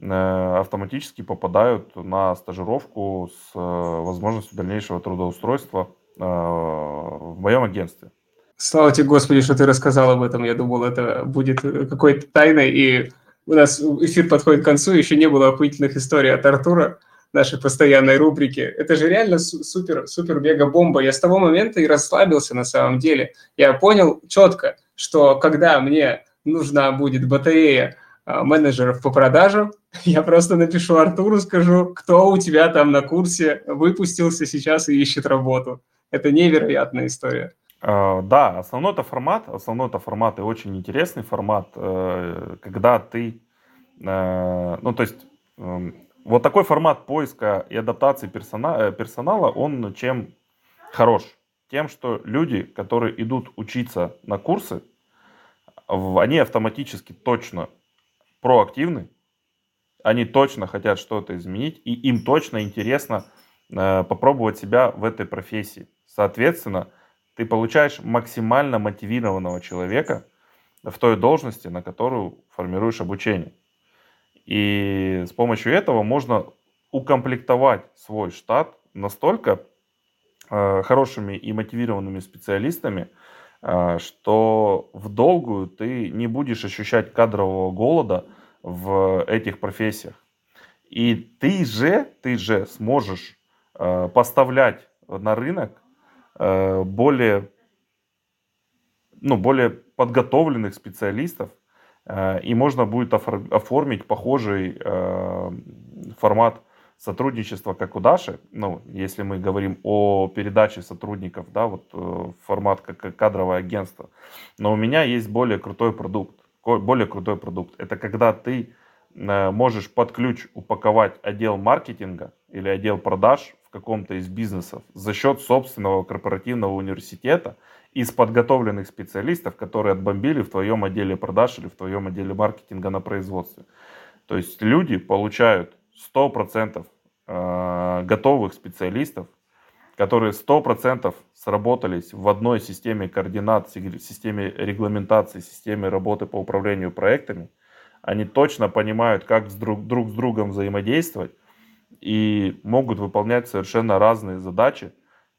автоматически попадают на стажировку с э, возможностью дальнейшего трудоустройства э, в моем агентстве. Слава тебе, Господи, что ты рассказал об этом. Я думал, это будет какой-то тайной. И у нас эфир подходит к концу. Еще не было охуительных историй от Артура, нашей постоянной рубрики. Это же реально супер, супер мега бомба. Я с того момента и расслабился на самом деле. Я понял четко, что когда мне нужна будет батарея менеджеров по продажам, (laughs) я просто напишу Артуру, скажу, кто у тебя там на курсе выпустился сейчас и ищет работу. Это невероятная история. А, да, основной это формат, основной это формат и очень интересный формат, э, когда ты, э, ну то есть эм, вот такой формат поиска и адаптации персонала, э, персонала, он чем хорош? Тем, что люди, которые идут учиться на курсы, они автоматически точно проактивны, они точно хотят что-то изменить, и им точно интересно попробовать себя в этой профессии. Соответственно, ты получаешь максимально мотивированного человека в той должности, на которую формируешь обучение. И с помощью этого можно укомплектовать свой штат настолько э, хорошими и мотивированными специалистами, э, что в долгую ты не будешь ощущать кадрового голода в этих профессиях. И ты же, ты же сможешь э, поставлять на рынок Э, более, ну, более подготовленных специалистов, э, и можно будет оформить похожий э, формат сотрудничества, как у Даши, ну, если мы говорим о передаче сотрудников, да, вот формат как кадровое агентство. Но у меня есть более крутой продукт, более крутой продукт. Это когда ты можешь под ключ упаковать отдел маркетинга или отдел продаж каком-то из бизнесов за счет собственного корпоративного университета из подготовленных специалистов, которые отбомбили в твоем отделе продаж или в твоем отделе маркетинга на производстве. То есть люди получают 100% э, готовых специалистов, которые 100% сработались в одной системе координат, системе регламентации, системе работы по управлению проектами. Они точно понимают, как с друг, друг с другом взаимодействовать, и могут выполнять совершенно разные задачи.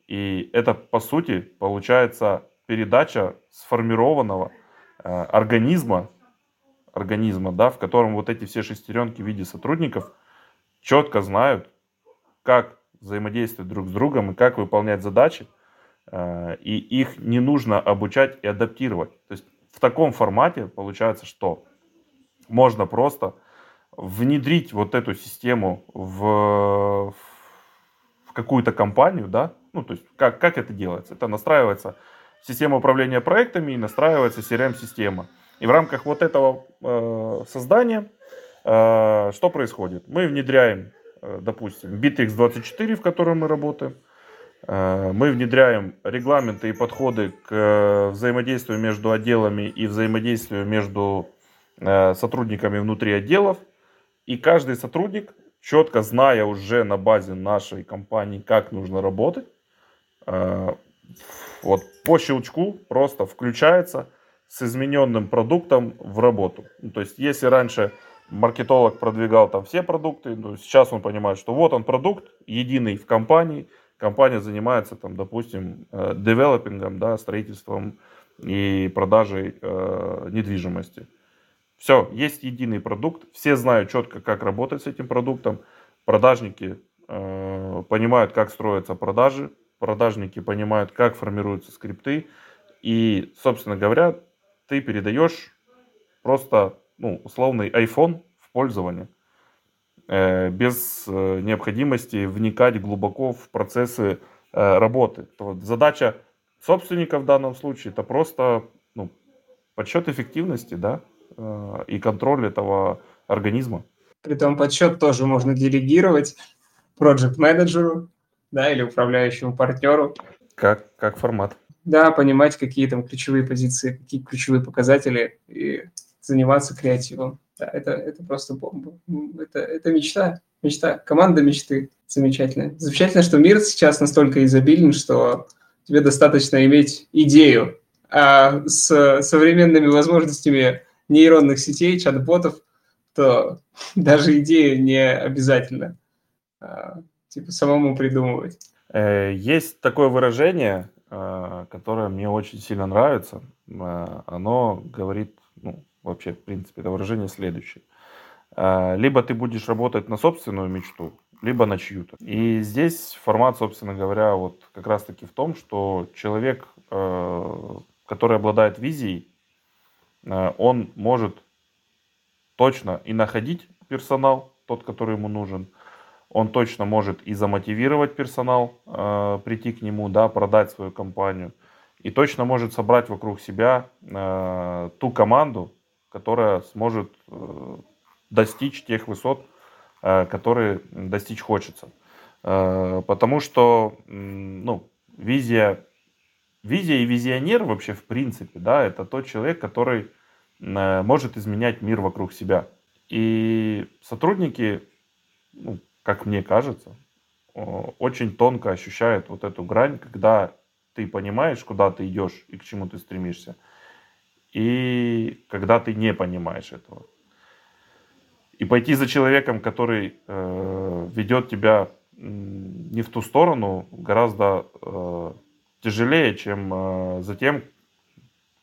И это, по сути, получается передача сформированного э, организма, организма, да, в котором вот эти все шестеренки в виде сотрудников четко знают, как взаимодействовать друг с другом и как выполнять задачи, э, и их не нужно обучать и адаптировать. То есть в таком формате получается, что можно просто внедрить вот эту систему в, в какую-то компанию, да, ну, то есть как, как это делается? Это настраивается система управления проектами и настраивается CRM-система. И в рамках вот этого э, создания э, что происходит? Мы внедряем, допустим, Bittrex24, в котором мы работаем, э, мы внедряем регламенты и подходы к э, взаимодействию между отделами и взаимодействию между э, сотрудниками внутри отделов. И каждый сотрудник, четко зная уже на базе нашей компании, как нужно работать, э, вот по щелчку просто включается с измененным продуктом в работу. Ну, то есть, если раньше маркетолог продвигал там все продукты, то сейчас он понимает, что вот он продукт единый в компании, компания занимается там, допустим, э, девелопингом, да, строительством и продажей э, недвижимости. Все, есть единый продукт, все знают четко, как работать с этим продуктом. Продажники э, понимают, как строятся продажи, продажники понимают, как формируются скрипты. И, собственно говоря, ты передаешь просто ну, условный iPhone в пользование э, без э, необходимости вникать глубоко в процессы э, работы. Вот задача собственника в данном случае это просто ну, подсчет эффективности, да, и контроль этого организма. Притом подсчет тоже можно делегировать проект менеджеру да, или управляющему партнеру. Как, как формат. Да, понимать, какие там ключевые позиции, какие ключевые показатели и заниматься креативом. Да, это, это просто бомба. Это, это мечта. Мечта. Команда мечты. Замечательно. Замечательно, что мир сейчас настолько изобилен, что тебе достаточно иметь идею. А с современными возможностями нейронных сетей, чат-ботов, то (laughs) даже идею не обязательно а, типа самому придумывать. Э, есть такое выражение, а, которое мне очень сильно нравится. А, оно говорит, вообще, в принципе, это выражение следующее. Либо ты будешь работать на собственную мечту, либо на чью-то. И здесь формат, собственно говоря, вот как раз-таки в том, что человек, который обладает визией, он может точно и находить персонал, тот, который ему нужен. Он точно может и замотивировать персонал, э, прийти к нему, да, продать свою компанию. И точно может собрать вокруг себя э, ту команду, которая сможет э, достичь тех высот, э, которые достичь хочется. Э, потому что, ну, визия, визия и визионер вообще в принципе, да, это тот человек, который может изменять мир вокруг себя. И сотрудники, ну, как мне кажется, очень тонко ощущают вот эту грань, когда ты понимаешь, куда ты идешь и к чему ты стремишься, и когда ты не понимаешь этого. И пойти за человеком, который э, ведет тебя не в ту сторону, гораздо э, тяжелее, чем э, за тем,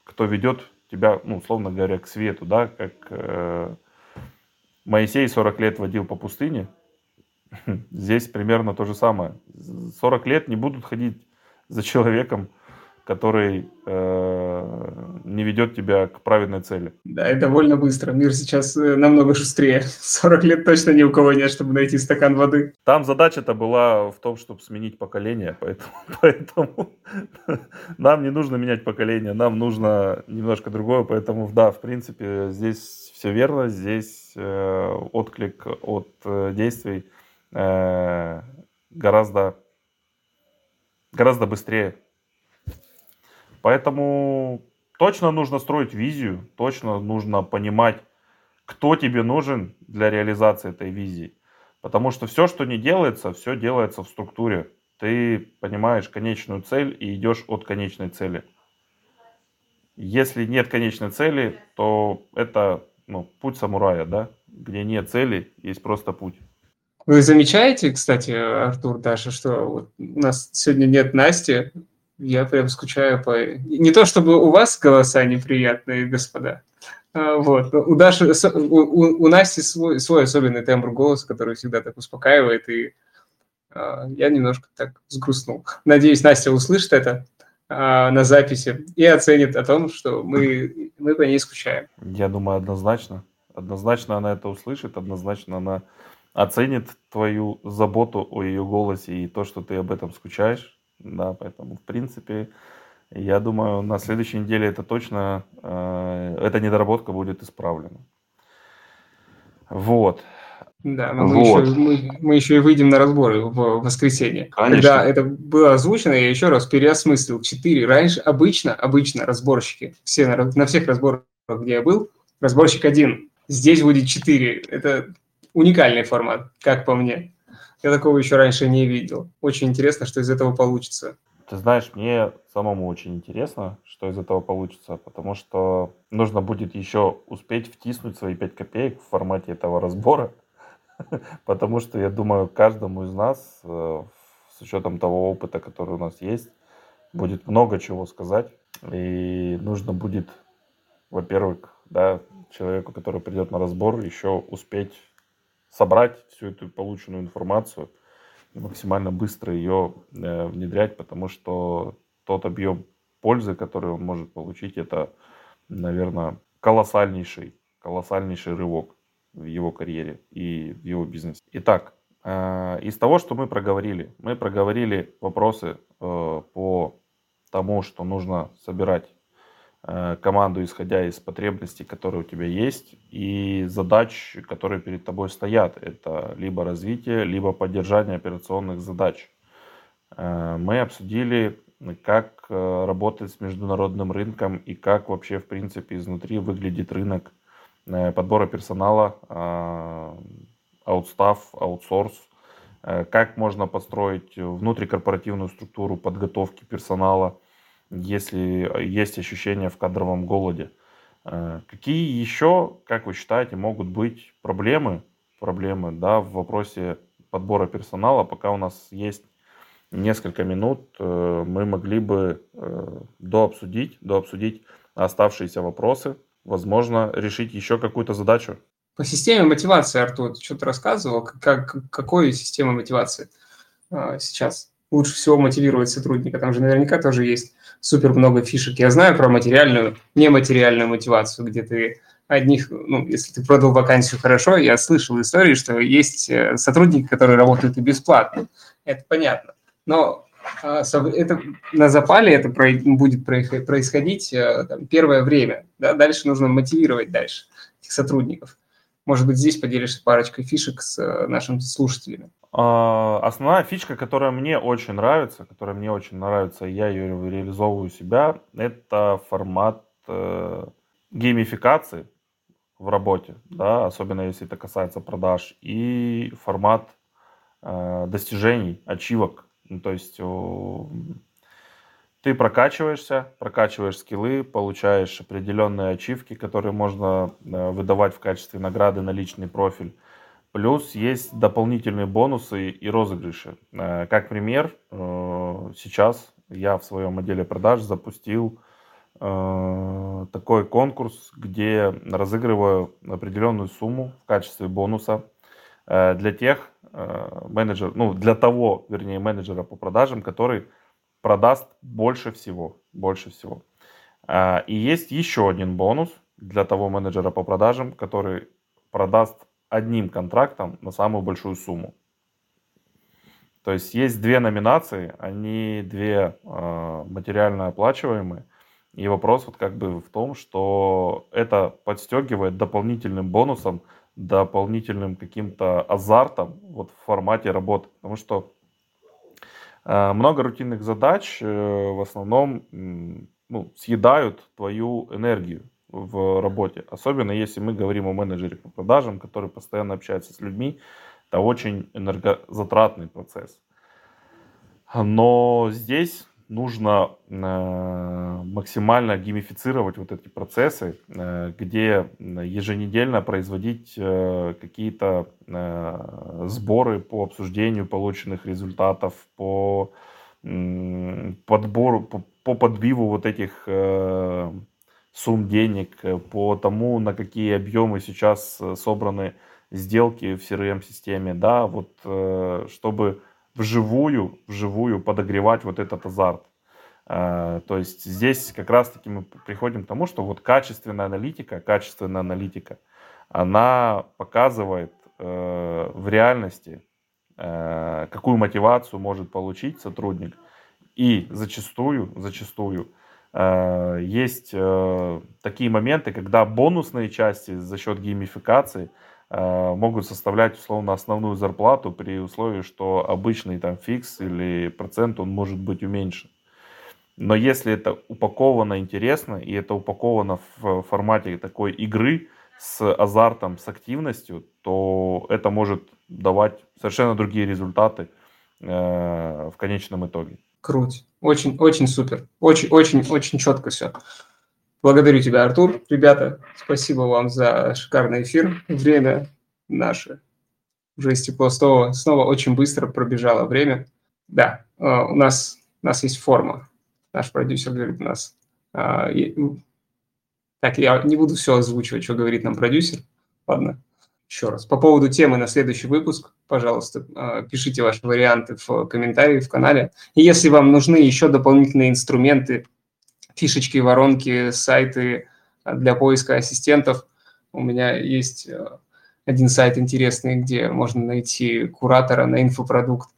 кто ведет тебя, ну, условно говоря, к свету, да, как э, Моисей 40 лет водил по пустыне, (laughs) здесь примерно то же самое. 40 лет не будут ходить за человеком, который э, не ведет тебя к правильной цели. Да, и довольно быстро. Мир сейчас э, намного шустрее. (laughs) 40 лет точно ни у кого нет, чтобы найти стакан воды. Там задача-то была в том, чтобы сменить поколение, поэтому, (laughs) поэтому (laughs) нам не нужно менять поколение, нам нужно немножко другое, поэтому да, в принципе, здесь все верно, здесь э, отклик от э, действий э, гораздо, гораздо быстрее Поэтому точно нужно строить визию, точно нужно понимать, кто тебе нужен для реализации этой визии. Потому что все, что не делается, все делается в структуре. Ты понимаешь конечную цель и идешь от конечной цели. Если нет конечной цели, то это ну, путь самурая, да? Где нет цели, есть просто путь. Вы замечаете, кстати, Артур, Даша, что вот у нас сегодня нет Насти, я прям скучаю по... Не то чтобы у вас голоса неприятные, господа, а, вот. У Даши, у, у Насти свой, свой особенный тембр голоса, который всегда так успокаивает, и uh, я немножко так сгрустнул. Надеюсь, Настя услышит это uh, на записи и оценит о том, что мы, мы по ней скучаем. Я думаю, однозначно. Однозначно она это услышит, однозначно она оценит твою заботу о ее голосе и то, что ты об этом скучаешь. Да, поэтому, в принципе, я думаю, на следующей неделе это точно, э, эта недоработка будет исправлена. Вот. Да, но мы, вот. еще, мы, мы еще и выйдем на разборы в воскресенье. Конечно. Когда это было озвучено, я еще раз переосмыслил. Четыре. Раньше обычно, обычно разборщики, все на, на всех разборах, где я был, разборщик один. Здесь будет четыре. Это уникальный формат, как по мне. Я такого еще раньше не видел. Очень интересно, что из этого получится. Ты знаешь, мне самому очень интересно, что из этого получится, потому что нужно будет еще успеть втиснуть свои 5 копеек в формате этого разбора, (laughs) потому что, я думаю, каждому из нас, э, с учетом того опыта, который у нас есть, будет много чего сказать, и нужно будет, во-первых, да, человеку, который придет на разбор, еще успеть собрать всю эту полученную информацию максимально быстро ее э, внедрять, потому что тот объем пользы, который он может получить, это, наверное, колоссальнейший, колоссальнейший рывок в его карьере и в его бизнесе. Итак, э, из того, что мы проговорили, мы проговорили вопросы э, по тому, что нужно собирать команду, исходя из потребностей, которые у тебя есть, и задач, которые перед тобой стоят. Это либо развитие, либо поддержание операционных задач. Э, мы обсудили, как э, работать с международным рынком и как вообще, в принципе, изнутри выглядит рынок подбора персонала, аутстав, аутсорс, как можно построить внутрикорпоративную структуру подготовки персонала, если есть ощущение в кадровом голоде. Какие еще, как вы считаете, могут быть проблемы, проблемы да, в вопросе подбора персонала, пока у нас есть несколько минут э, мы могли бы э, дообсудить, дообсудить оставшиеся вопросы, возможно, решить еще какую-то задачу. По системе мотивации, Артур, ты что-то рассказывал? Как, какой система мотивации сейчас лучше всего мотивировать сотрудника? Там же наверняка тоже есть супер много фишек. Я знаю про материальную, нематериальную мотивацию, где ты одних, ну, если ты продал вакансию хорошо, я слышал истории, что есть э, сотрудники, которые работают и бесплатно. Это понятно. Но а, это, на запале это будет происходить э, там, первое время. Да? Дальше нужно мотивировать дальше этих сотрудников. Может быть, здесь поделишься парочкой фишек с э, нашими слушателями. А, основная фишка, которая мне очень нравится, которая мне очень нравится, я ее реализовываю у себя, это формат э, геймификации в работе, да, особенно если это касается продаж, и формат э, достижений, ачивок ну, то есть ты прокачиваешься, прокачиваешь скиллы, получаешь определенные ачивки, которые можно э, выдавать в качестве награды на личный профиль. Плюс есть дополнительные бонусы и розыгрыши. Э, как пример, э, сейчас я в своем отделе продаж запустил такой конкурс, где разыгрываю определенную сумму в качестве бонуса для тех Э, менеджер, ну, для того, вернее, менеджера по продажам, который продаст больше всего, больше всего. А, и есть еще один бонус для того менеджера по продажам, который продаст одним контрактом на самую большую сумму. То есть есть две номинации, они две э, материально оплачиваемые. И вопрос вот как бы в том, что это подстегивает дополнительным бонусом дополнительным каким-то азартом вот в формате работы. Потому что много рутинных задач э, в основном ну, съедают твою энергию в работе. Особенно если мы говорим о менеджере по продажам, который постоянно общается с людьми. Это очень энергозатратный процесс. Но здесь нужно э, максимально геймифицировать вот эти процессы, э, где еженедельно производить э, какие-то сборы по обсуждению полученных результатов, по подбору, по, по подбиву вот этих сумм денег, по тому, на какие объемы сейчас собраны сделки в CRM-системе, да, вот чтобы вживую, вживую подогревать вот этот азарт. Э, то есть здесь как раз-таки мы приходим к тому, что вот качественная аналитика, качественная аналитика, она показывает э, в реальности, э, какую мотивацию может получить сотрудник. И зачастую, зачастую есть такие моменты, когда бонусные части за счет геймификации – могут составлять условно основную зарплату при условии, что обычный там фикс или процент он может быть уменьшен. Но если это упаковано интересно и это упаковано в формате такой игры с азартом, с активностью, то это может давать совершенно другие результаты э, в конечном итоге. Круть. Очень, очень супер. Очень, очень, очень четко все. Благодарю тебя, Артур. Ребята, спасибо вам за шикарный эфир. Время наше уже истекло снова, снова очень быстро пробежало время. Да, э, у нас, у нас есть форма. Наш продюсер говорит у нас. А, так, я не буду все озвучивать, что говорит нам продюсер. Ладно, еще раз. По поводу темы на следующий выпуск, пожалуйста, э, пишите ваши варианты в комментарии в канале. И если вам нужны еще дополнительные инструменты фишечки, воронки, сайты для поиска ассистентов. У меня есть э, один сайт интересный, где можно найти куратора на инфопродукт.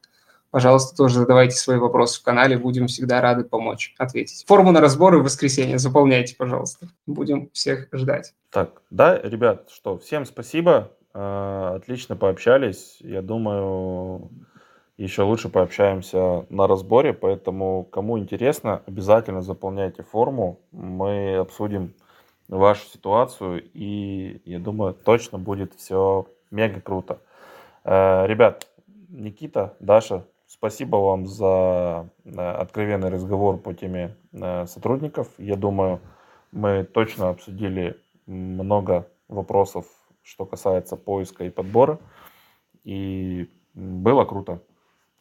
Пожалуйста, тоже задавайте свои вопросы в канале, будем всегда рады помочь, ответить. Форму на разборы в воскресенье заполняйте, пожалуйста. Будем всех ждать. Так, да, ребят, что, всем спасибо, э, отлично пообщались. Я думаю, еще лучше пообщаемся на разборе, поэтому кому интересно, обязательно заполняйте форму, мы обсудим вашу ситуацию, и я думаю, точно будет все мега круто. Э, ребят, Никита, Даша, спасибо вам за э, откровенный разговор по теме э, сотрудников. Я думаю, мы точно обсудили много вопросов, что касается поиска и подбора, и было круто.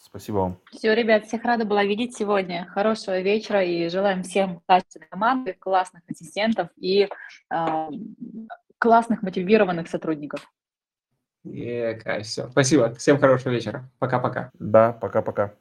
Спасибо вам. Все, ребят, всех рада была видеть сегодня. Хорошего вечера и желаем всем качественной команды, классных ассистентов и э, классных мотивированных сотрудников. Е, все. Спасибо. Всем хорошего вечера. Пока-пока. Да, пока-пока.